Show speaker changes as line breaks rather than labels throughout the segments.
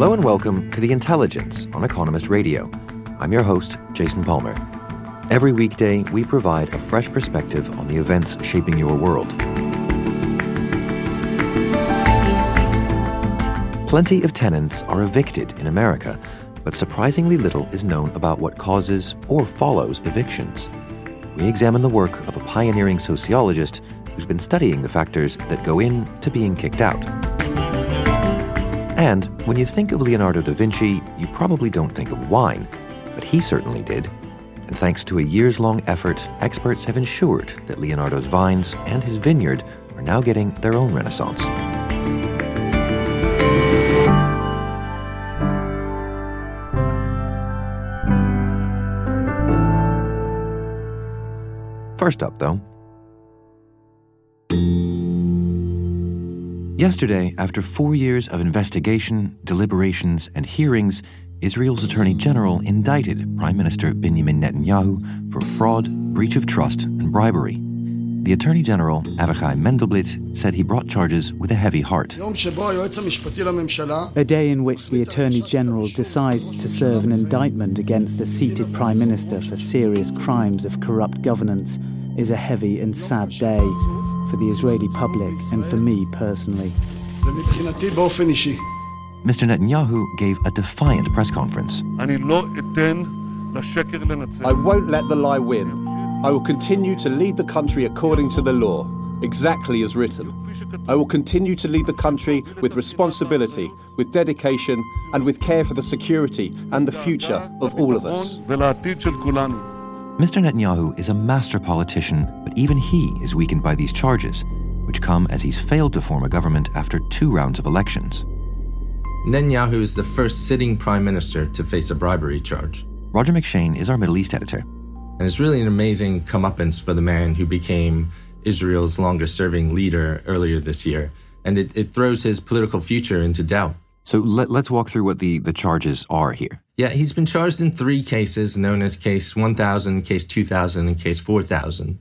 Hello and welcome to The Intelligence on Economist Radio. I'm your host, Jason Palmer. Every weekday, we provide a fresh perspective on the events shaping your world. Plenty of tenants are evicted in America, but surprisingly little is known about what causes or follows evictions. We examine the work of a pioneering sociologist who's been studying the factors that go into being kicked out. And when you think of Leonardo da Vinci, you probably don't think of wine, but he certainly did. And thanks to a years long effort, experts have ensured that Leonardo's vines and his vineyard are now getting their own renaissance. First up, though, Yesterday, after four years of investigation, deliberations, and hearings, Israel's Attorney General indicted Prime Minister Benjamin Netanyahu for fraud, breach of trust, and bribery. The Attorney General, Avichai Mandelblit, said he brought charges with a heavy heart.
A day in which the Attorney General decides to serve an indictment against a seated Prime Minister for serious crimes of corrupt governance is a heavy and sad day for the Israeli public and for me personally.
Mr. Netanyahu gave a defiant press conference.
I
won't let the lie win. I will continue to lead the country according to the law, exactly as written. I will continue to lead the country with responsibility, with dedication, and with care for the security and the future of all of us.
Mr. Netanyahu is a master politician, but even he is weakened by these charges, which come as he's failed to form a government after two rounds of elections.
Netanyahu is the first sitting prime minister to face a bribery charge.
Roger McShane is our Middle East editor.
And it's really an amazing comeuppance for the man who became Israel's longest serving leader earlier this year. And it, it throws his political future into doubt.
So let, us walk through what the, the charges are here.
Yeah, he's been charged in three cases known as Case 1000, Case 2000, and Case 4000.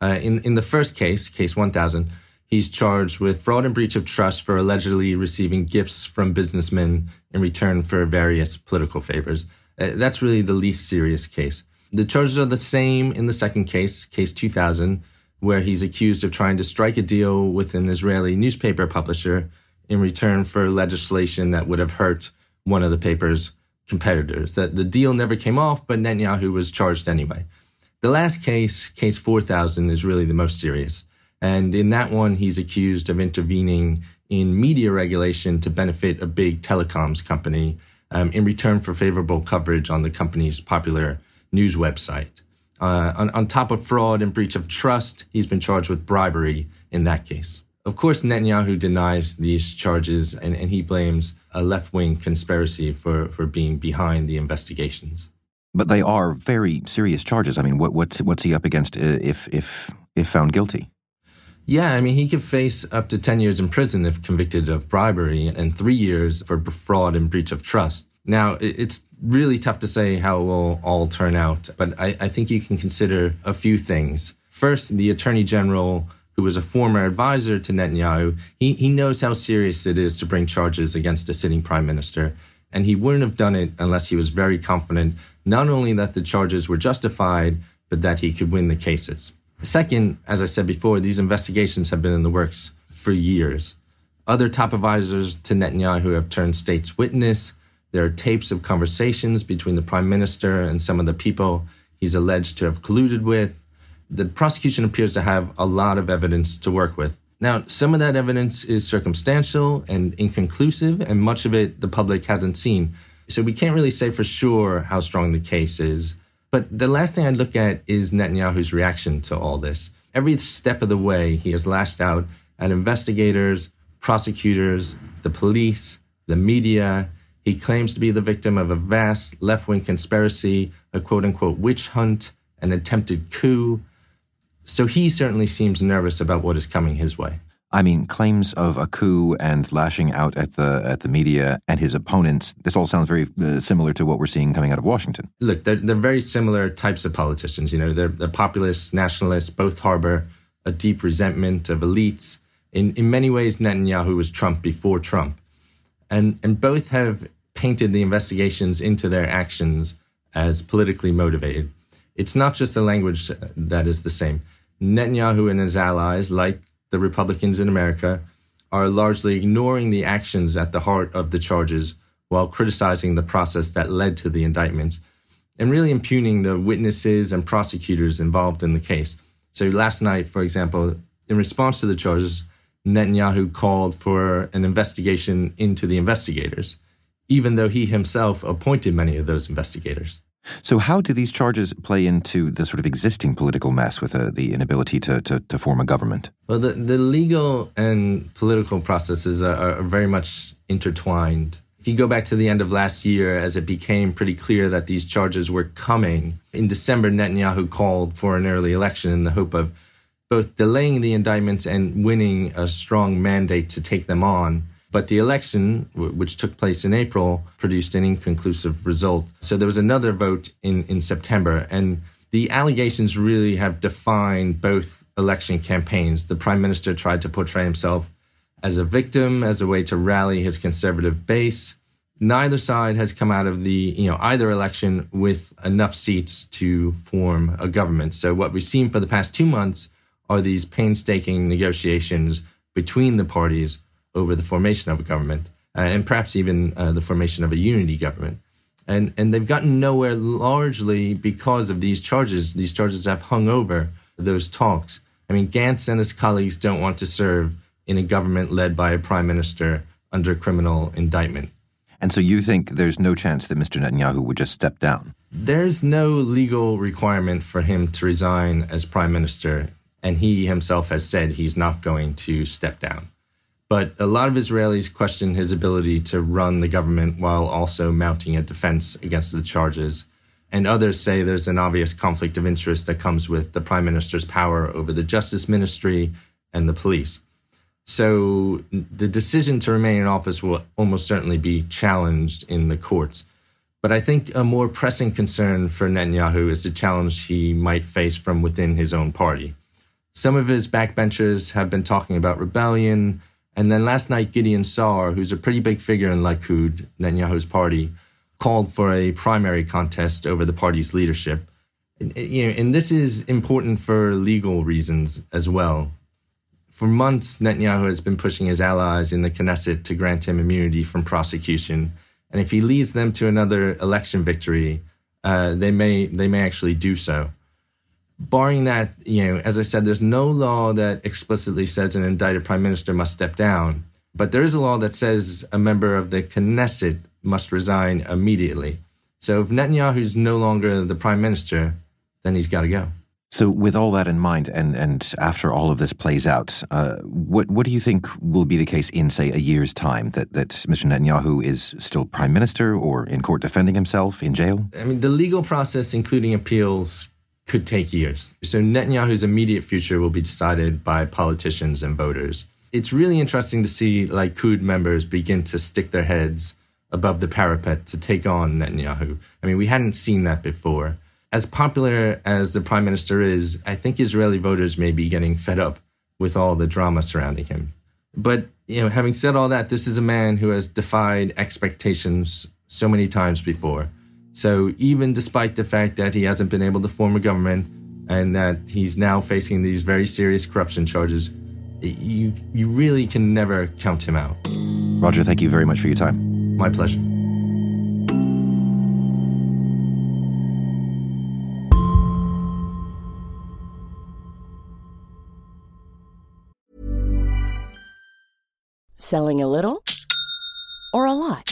Uh, in, in the first case, Case 1000, he's charged with fraud and breach of trust for allegedly receiving gifts from businessmen in return for various political favors. Uh, that's really the least serious case. The charges are the same in the second case, Case 2000, where he's accused of trying to strike a deal with an Israeli newspaper publisher in return for legislation that would have hurt one of the paper's competitors. That the deal never came off, but Netanyahu was charged anyway. The last case, case 4000, is really the most serious. And in that one, he's accused of intervening in media regulation to benefit a big telecoms company um, in return for favorable coverage on the company's popular news website. Uh, on, on top of fraud and breach of trust, he's been charged with bribery in that case. Of course, Netanyahu denies these charges and, and he blames a left wing conspiracy for, for being behind the investigations.
But they are very serious charges. I mean, what, what's, what's he up against uh, if, if, if found guilty?
Yeah, I mean, he could face up to 10 years in prison if convicted of bribery and three years for fraud and breach of trust. Now, it's really tough to say how it will all turn out, but I, I think you can consider a few things. First, the attorney general who was a former advisor to Netanyahu, he, he knows how serious it is to bring charges against a sitting prime minister. And he wouldn't have done it unless he was very confident not only that the charges were justified, but that he could win the cases. Second, as I said before, these investigations have been in the works for years. Other top advisors to Netanyahu have turned state's witness. There are tapes of conversations between the prime minister and some of the people he's alleged to have colluded with the prosecution appears to have a lot of evidence to work with. Now, some of that evidence is circumstantial and inconclusive, and much of it the public hasn't seen. So we can't really say for sure how strong the case is. But the last thing I'd look at is Netanyahu's reaction to all this. Every step of the way, he has lashed out at investigators, prosecutors, the police, the media. He claims to be the victim of a vast left wing conspiracy, a quote unquote witch hunt, an attempted coup. So he certainly seems nervous about what is coming his way.
I mean, claims of a coup and lashing out at the at the media and his opponents. This all sounds very uh, similar to what we're seeing coming out of Washington.
Look, they're, they're very similar types of politicians. You know, they're, they're populists, nationalists. Both harbor a deep resentment of elites. In in many ways, Netanyahu was Trump before Trump, and and both have painted the investigations into their actions as politically motivated. It's not just the language that is the same. Netanyahu and his allies, like the Republicans in America, are largely ignoring the actions at the heart of the charges while criticizing the process that led to the indictments and really impugning the witnesses and prosecutors involved in the case. So last night, for example, in response to the charges, Netanyahu called for an investigation into the investigators, even though he himself appointed many of those investigators.
So, how do these charges play into the sort of existing political mess with uh, the inability to, to, to, form a government?
Well, the, the legal and political processes are, are very much intertwined. If you go back to the end of last year, as it became pretty clear that these charges were coming, in December, Netanyahu called for an early election in the hope of both delaying the indictments and winning a strong mandate to take them on. But the election, which took place in April, produced an inconclusive result. So there was another vote in, in September. And the allegations really have defined both election campaigns. The prime minister tried to portray himself as a victim, as a way to rally his conservative base. Neither side has come out of the, you know, either election with enough seats to form a government. So what we've seen for the past two months are these painstaking negotiations between the parties over the formation of a government uh, and perhaps even uh, the formation of a unity government. And, and they've gotten nowhere largely because of these charges. These charges have hung over those talks. I mean, Gantz and his colleagues don't want to serve in a government led by a prime minister under criminal indictment.
And so you think there's no chance that Mr. Netanyahu would just step down?
There's no legal requirement for him to resign as prime minister. And he himself has said he's not going to step down. But a lot of Israelis question his ability to run the government while also mounting a defense against the charges. And others say there's an obvious conflict of interest that comes with the prime minister's power over the justice ministry and the police. So the decision to remain in office will almost certainly be challenged in the courts. But I think a more pressing concern for Netanyahu is the challenge he might face from within his own party. Some of his backbenchers have been talking about rebellion and then last night, Gideon Saar, who's a pretty big figure in Likud, Netanyahu's party, called for a primary contest over the party's leadership. And, you know, and this is important for legal reasons as well. For months, Netanyahu has been pushing his allies in the Knesset to grant him immunity from prosecution. And if he leads them to another election victory, uh, they may they may actually do so barring that, you know, as I said, there's no law that explicitly says an indicted prime minister must step down, but there is a law that says a member of the Knesset must resign immediately. So if Netanyahu's no longer the prime minister, then he's got to go.
So, with all that in mind, and, and after all of this plays out, uh, what what do you think will be the case in, say, a year's time? That that Mr. Netanyahu is still prime minister, or in court defending himself, in jail?
I mean, the legal process, including appeals, could take years. So Netanyahu's immediate future will be decided by politicians and voters. It's really interesting to see Likud members begin to stick their heads above the parapet to take on Netanyahu. I mean, we hadn't seen that before. As popular as the prime minister is, I think Israeli voters may be getting fed up with all the drama surrounding him. But, you know, having said all that, this is a man who has defied expectations so many times before. So even despite the fact that he hasn't been able to form a government and that he's now facing these very serious corruption charges, you you really can never count him out.
Roger, thank you very much for your time.
My pleasure.
Selling a little or a lot?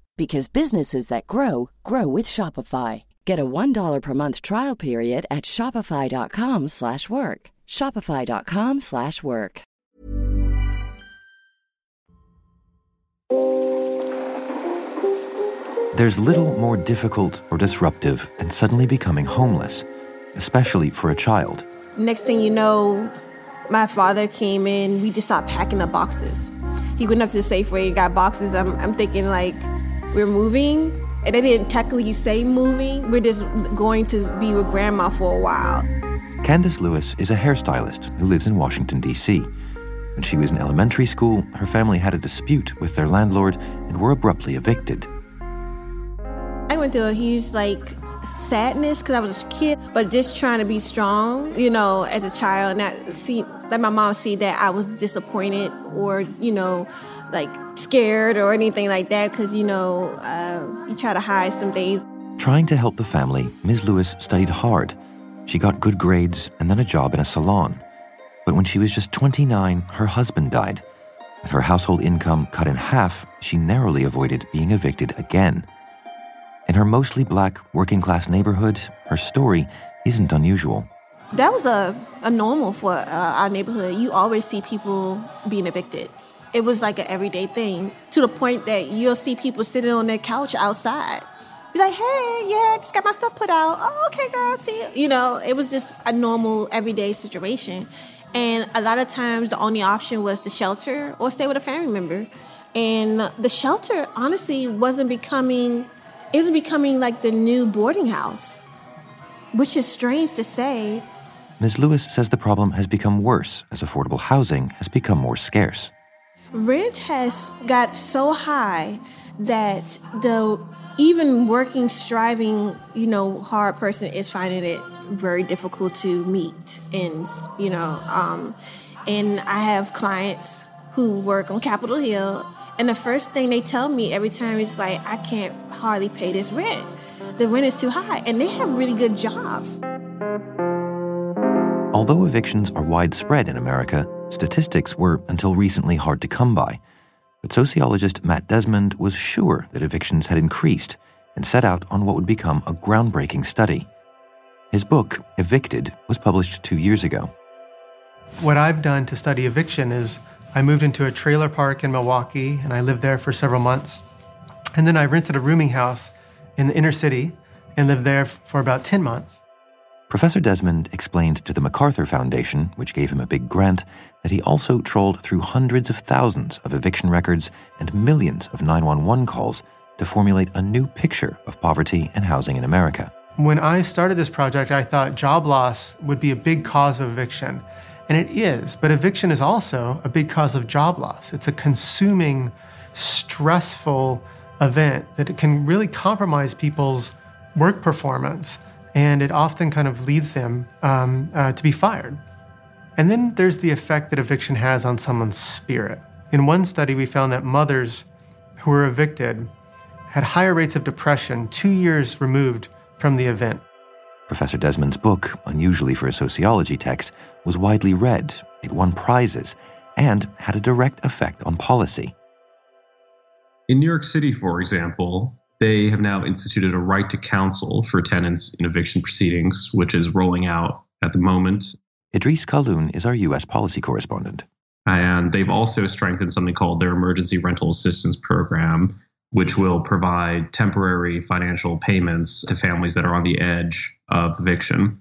because businesses that grow grow with Shopify. Get a $1 per month trial period at shopify.com/work. shopify.com/work.
There's little more difficult or disruptive than suddenly becoming homeless, especially for a child.
Next thing you know, my father came in. We just stopped packing up boxes. He went up to the Safeway and got boxes. I'm, I'm thinking like, we're moving, and they didn't technically say moving. We're just going to be with grandma for a while.
Candace Lewis is a hairstylist who lives in Washington, D.C. When she was in elementary school, her family had a dispute with their landlord and were abruptly evicted.
I went through a huge like sadness because I was a kid, but just trying to be strong, you know, as a child, and not see let my mom see that I was disappointed or you know, like scared or anything like that because you know uh, you try to hide some things.
Trying to help the family, Ms. Lewis studied hard. She got good grades and then a job in a salon. But when she was just 29, her husband died. With her household income cut in half, she narrowly avoided being evicted again. In her mostly black working class neighborhood, her story isn't unusual.
That was a, a normal for uh, our neighborhood. You always see people being evicted. It was like an everyday thing to the point that you'll see people sitting on their couch outside. Be like, hey, yeah, just got my stuff put out. Oh, okay, girl, see you. You know, it was just a normal everyday situation. And a lot of times the only option was to shelter or stay with a family member. And the shelter honestly wasn't becoming it was becoming like the new boarding house, which is strange to say.
Ms. Lewis says the problem has become worse as affordable housing has become more scarce.
Rent has got so high that the even working, striving, you know, hard person is finding it very difficult to meet ends, you know. Um, and I have clients who work on Capitol Hill and the first thing they tell me every time is like, I can't hardly pay this rent. The rent is too high. And they have really good jobs.
Although evictions are widespread in America, statistics were until recently hard to come by. But sociologist Matt Desmond was sure that evictions had increased and set out on what would become a groundbreaking study. His book, Evicted, was published two years ago.
What I've done to study eviction is I moved into a trailer park in Milwaukee and I lived there for several months. And then I rented a rooming house in the inner city and lived there for about 10 months.
Professor Desmond explained to the MacArthur Foundation, which gave him a big grant, that he also trolled through hundreds of thousands of eviction records and millions of 911 calls to formulate a new picture of poverty and housing in America.
When I started this project, I thought job loss would be a big cause of eviction. And it is, but eviction is also a big cause of job loss. It's a consuming, stressful event that can really compromise people's work performance, and it often kind of leads them um, uh, to be fired. And then there's the effect that eviction has on someone's spirit. In one study, we found that mothers who were evicted had higher rates of depression two years removed from the event.
Professor Desmond's book, unusually for a sociology text, was widely read, it won prizes, and had a direct effect on policy.
In New York City, for example, they have now instituted a right to counsel for tenants in eviction proceedings, which is rolling out at the moment.
Idrees Kahloon is our U.S. policy correspondent.
And they've also strengthened something called their Emergency Rental Assistance Program, which will provide temporary financial payments to families that are on the edge of eviction.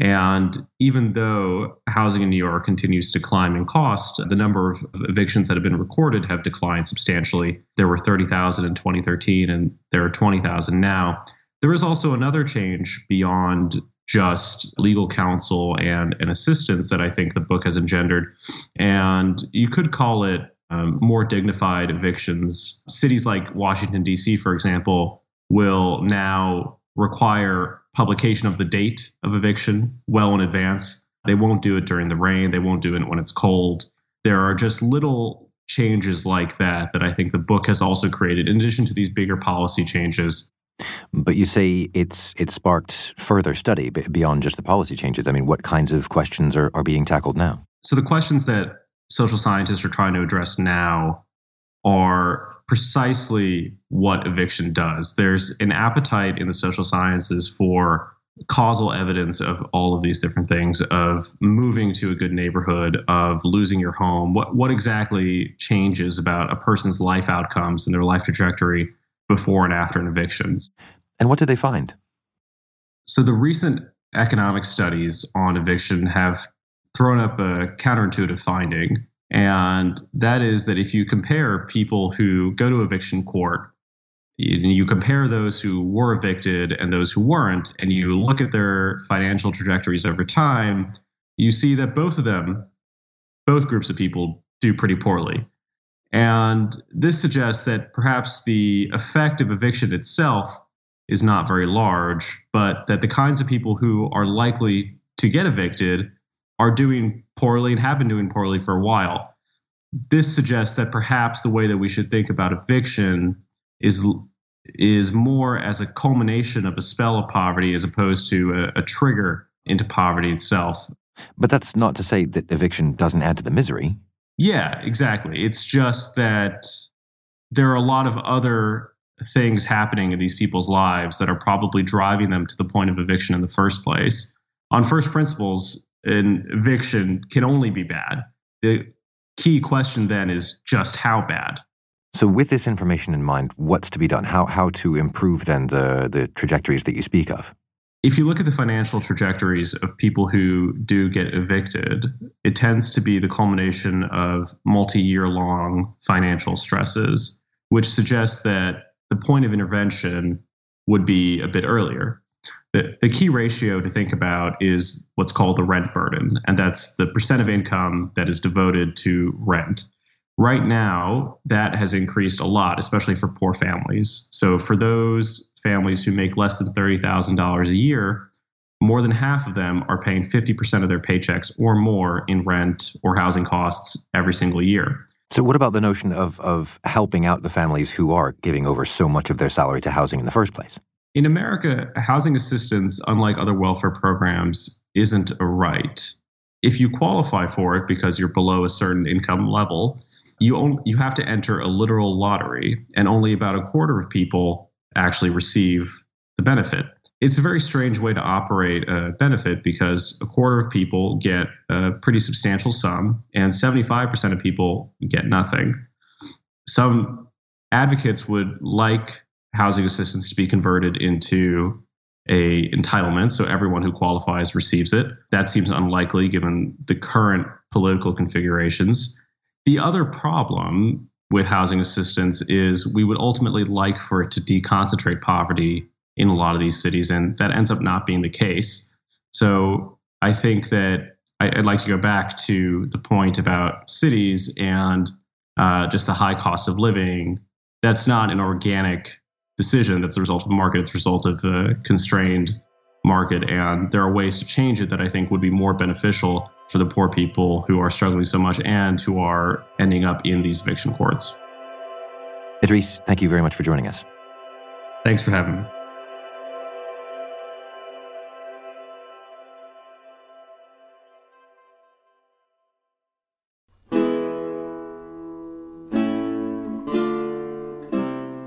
And even though housing in New York continues to climb in cost, the number of evictions that have been recorded have declined substantially. There were 30,000 in 2013, and there are 20,000 now. There is also another change beyond just legal counsel and, and assistance that I think the book has engendered. And you could call it um, more dignified evictions. Cities like Washington, D.C., for example, will now require publication of the date of eviction well in advance. They won't do it during the rain, they won't do it when it's cold. There are just little changes like that that I think the book has also created, in addition to these bigger policy changes.
But you say it's it sparked further study beyond just the policy changes. I mean, what kinds of questions are, are being tackled now?
So the questions that social scientists are trying to address now are precisely what eviction does. There's an appetite in the social sciences for causal evidence of all of these different things of moving to a good neighborhood of losing your home. What what exactly changes about a person's life outcomes and their life trajectory before and after an evictions
and what did they find?
So the recent economic studies on eviction have thrown up a counterintuitive finding and that is that if you compare people who go to eviction court you compare those who were evicted and those who weren't, and you look at their financial trajectories over time, you see that both of them, both groups of people, do pretty poorly. And this suggests that perhaps the effect of eviction itself is not very large, but that the kinds of people who are likely to get evicted are doing poorly and have been doing poorly for a while. This suggests that perhaps the way that we should think about eviction is is more as a culmination of a spell of poverty as opposed to a, a trigger into poverty itself.
But that's not to say that eviction doesn't add to the misery.
Yeah, exactly. It's just that there are a lot of other things happening in these people's lives that are probably driving them to the point of eviction in the first place. On first principles, an eviction can only be bad. The key question then is just how bad.
So, with this information in mind, what's to be done? How, how to improve then the, the trajectories that you speak of?
If you look at the financial trajectories of people who do get evicted, it tends to be the culmination of multi year long financial stresses, which suggests that the point of intervention would be a bit earlier. The, key ratio to think about is what's called the rent burden, and that's the percent of income that is devoted to rent. Right now, that has increased a lot, especially for poor families. So, for those families who make less than $30,000 a year, more than half of them are paying 50% of their paychecks or more in rent or housing costs every single year.
So, what about the notion of, of helping out the families who are giving over so much of their salary to housing in the first place?
In America, housing assistance, unlike other welfare programs, isn't a right. If you qualify for it because you're below a certain income level, you only, you have to enter a literal lottery, and only about a quarter of people actually receive the benefit. It's a very strange way to operate a benefit because a quarter of people get a pretty substantial sum, and 75% of people get nothing. Some advocates would like housing assistance to be converted into a entitlement so everyone who qualifies receives it that seems unlikely given the current political configurations the other problem with housing assistance is we would ultimately like for it to deconcentrate poverty in a lot of these cities, and that ends up not being the case. So I think that I'd like to go back to the point about cities and uh, just the high cost of living. That's not an organic decision. That's a result of the market. It's a result of a constrained market. And there are ways to change it that I think would be more beneficial for the poor people who are struggling so much and who are ending up in these eviction courts.
Idrees, thank you very much for joining us.
Thanks for having me.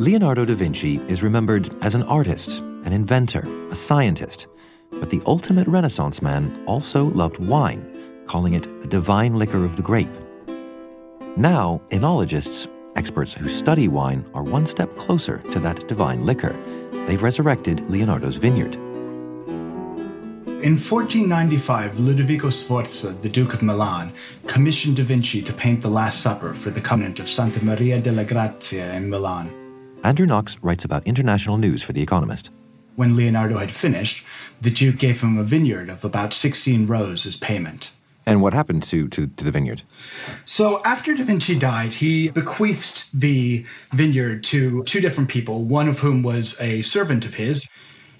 Leonardo da Vinci is remembered as an artist, an inventor, a scientist, but the ultimate Renaissance man also loved wine calling it the divine liquor of the grape. Now, enologists, experts who study wine, are one step closer to that divine liquor. They've resurrected Leonardo's vineyard.
In 1495, Ludovico Sforza, the Duke of Milan, commissioned Da Vinci to paint the Last Supper for the convent of Santa Maria delle Grazie in Milan.
Andrew Knox writes about international news for The Economist.
When Leonardo had finished, the Duke gave him a vineyard of about 16 rows as payment.
And what happened to, to, to the vineyard?
So after Da Vinci died, he bequeathed the vineyard to two different people, one of whom was a servant of his.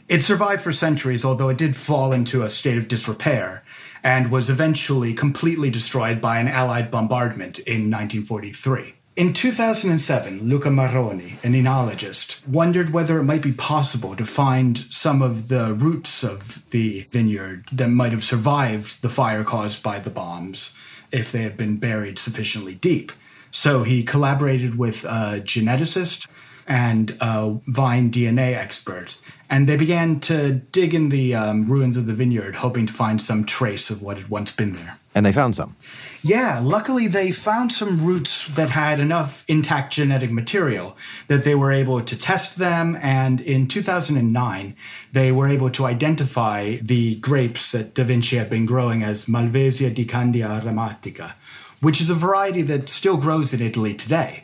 It survived for centuries, although it did fall into a state of disrepair and was eventually completely destroyed by an Allied bombardment in 1943. In 2007, Luca Maroni, an enologist, wondered whether it might be possible to find some of the roots of the vineyard that might have survived the fire caused by the bombs if they had been buried sufficiently deep. So he collaborated with a geneticist and a vine DNA expert, and they began to dig in the um, ruins of the vineyard, hoping to find some trace of what had once been there.
And they found some.
Yeah, luckily they found some roots that had enough intact genetic material that they were able to test them. And in 2009, they were able to identify the grapes that Da Vinci had been growing as Malvasia di Candia aromatica, which is a variety that still grows in Italy today.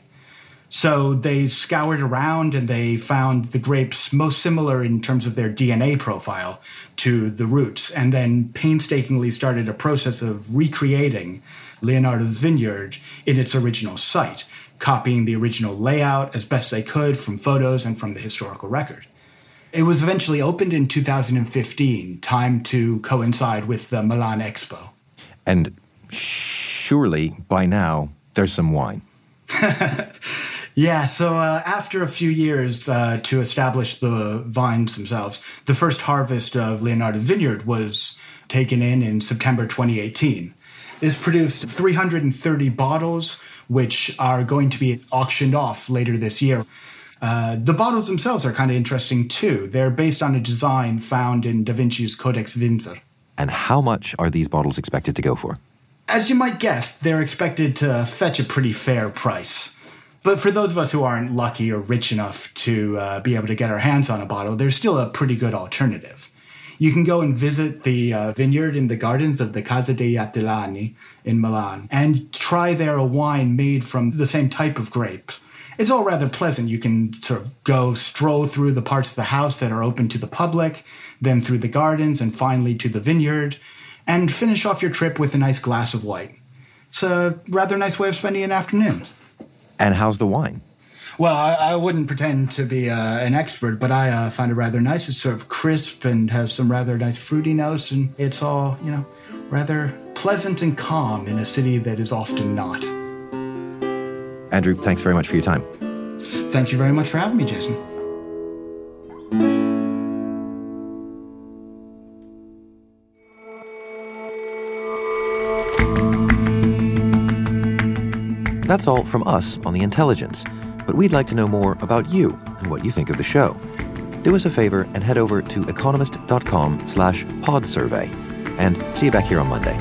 So they scoured around and they found the grapes most similar in terms of their DNA profile to the roots, and then painstakingly started a process of recreating Leonardo's vineyard in its original site, copying the original layout as best they could from photos and from the historical record. It was eventually opened in 2015, time to coincide with the Milan Expo.
And surely by now there's some wine.
Yeah, so uh, after a few years uh, to establish the vines themselves, the first harvest of Leonardo's vineyard was taken in in September 2018. This produced 330 bottles, which are going to be auctioned off later this year. Uh, the bottles themselves are kind of interesting too. They're based on a design found in Da Vinci's Codex Windsor.
And how much are these bottles expected to go for?
As you might guess, they're expected to fetch a pretty fair price. But for those of us who aren't lucky or rich enough to uh, be able to get our hands on a bottle, there's still a pretty good alternative. You can go and visit the uh, vineyard in the gardens of the Casa degli Atellani in Milan and try there a wine made from the same type of grape. It's all rather pleasant. You can sort of go stroll through the parts of the house that are open to the public, then through the gardens, and finally to the vineyard, and finish off your trip with a nice glass of white. It's a rather nice way of spending an afternoon.
And how's the wine?
Well, I, I wouldn't pretend to be uh, an expert, but I uh, find it rather nice. It's sort of crisp and has some rather nice fruity notes, and it's all, you know, rather pleasant and calm in a city that is often not.
Andrew, thanks very much for your time.
Thank you very much for having me, Jason.
That's all from us on The Intelligence, but we'd like to know more about you and what you think of the show. Do us a favor and head over to economist.com slash pod survey. And see you back here on Monday.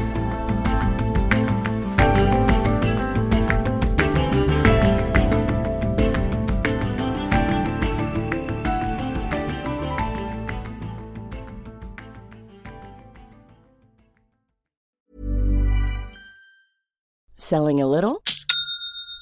Selling a little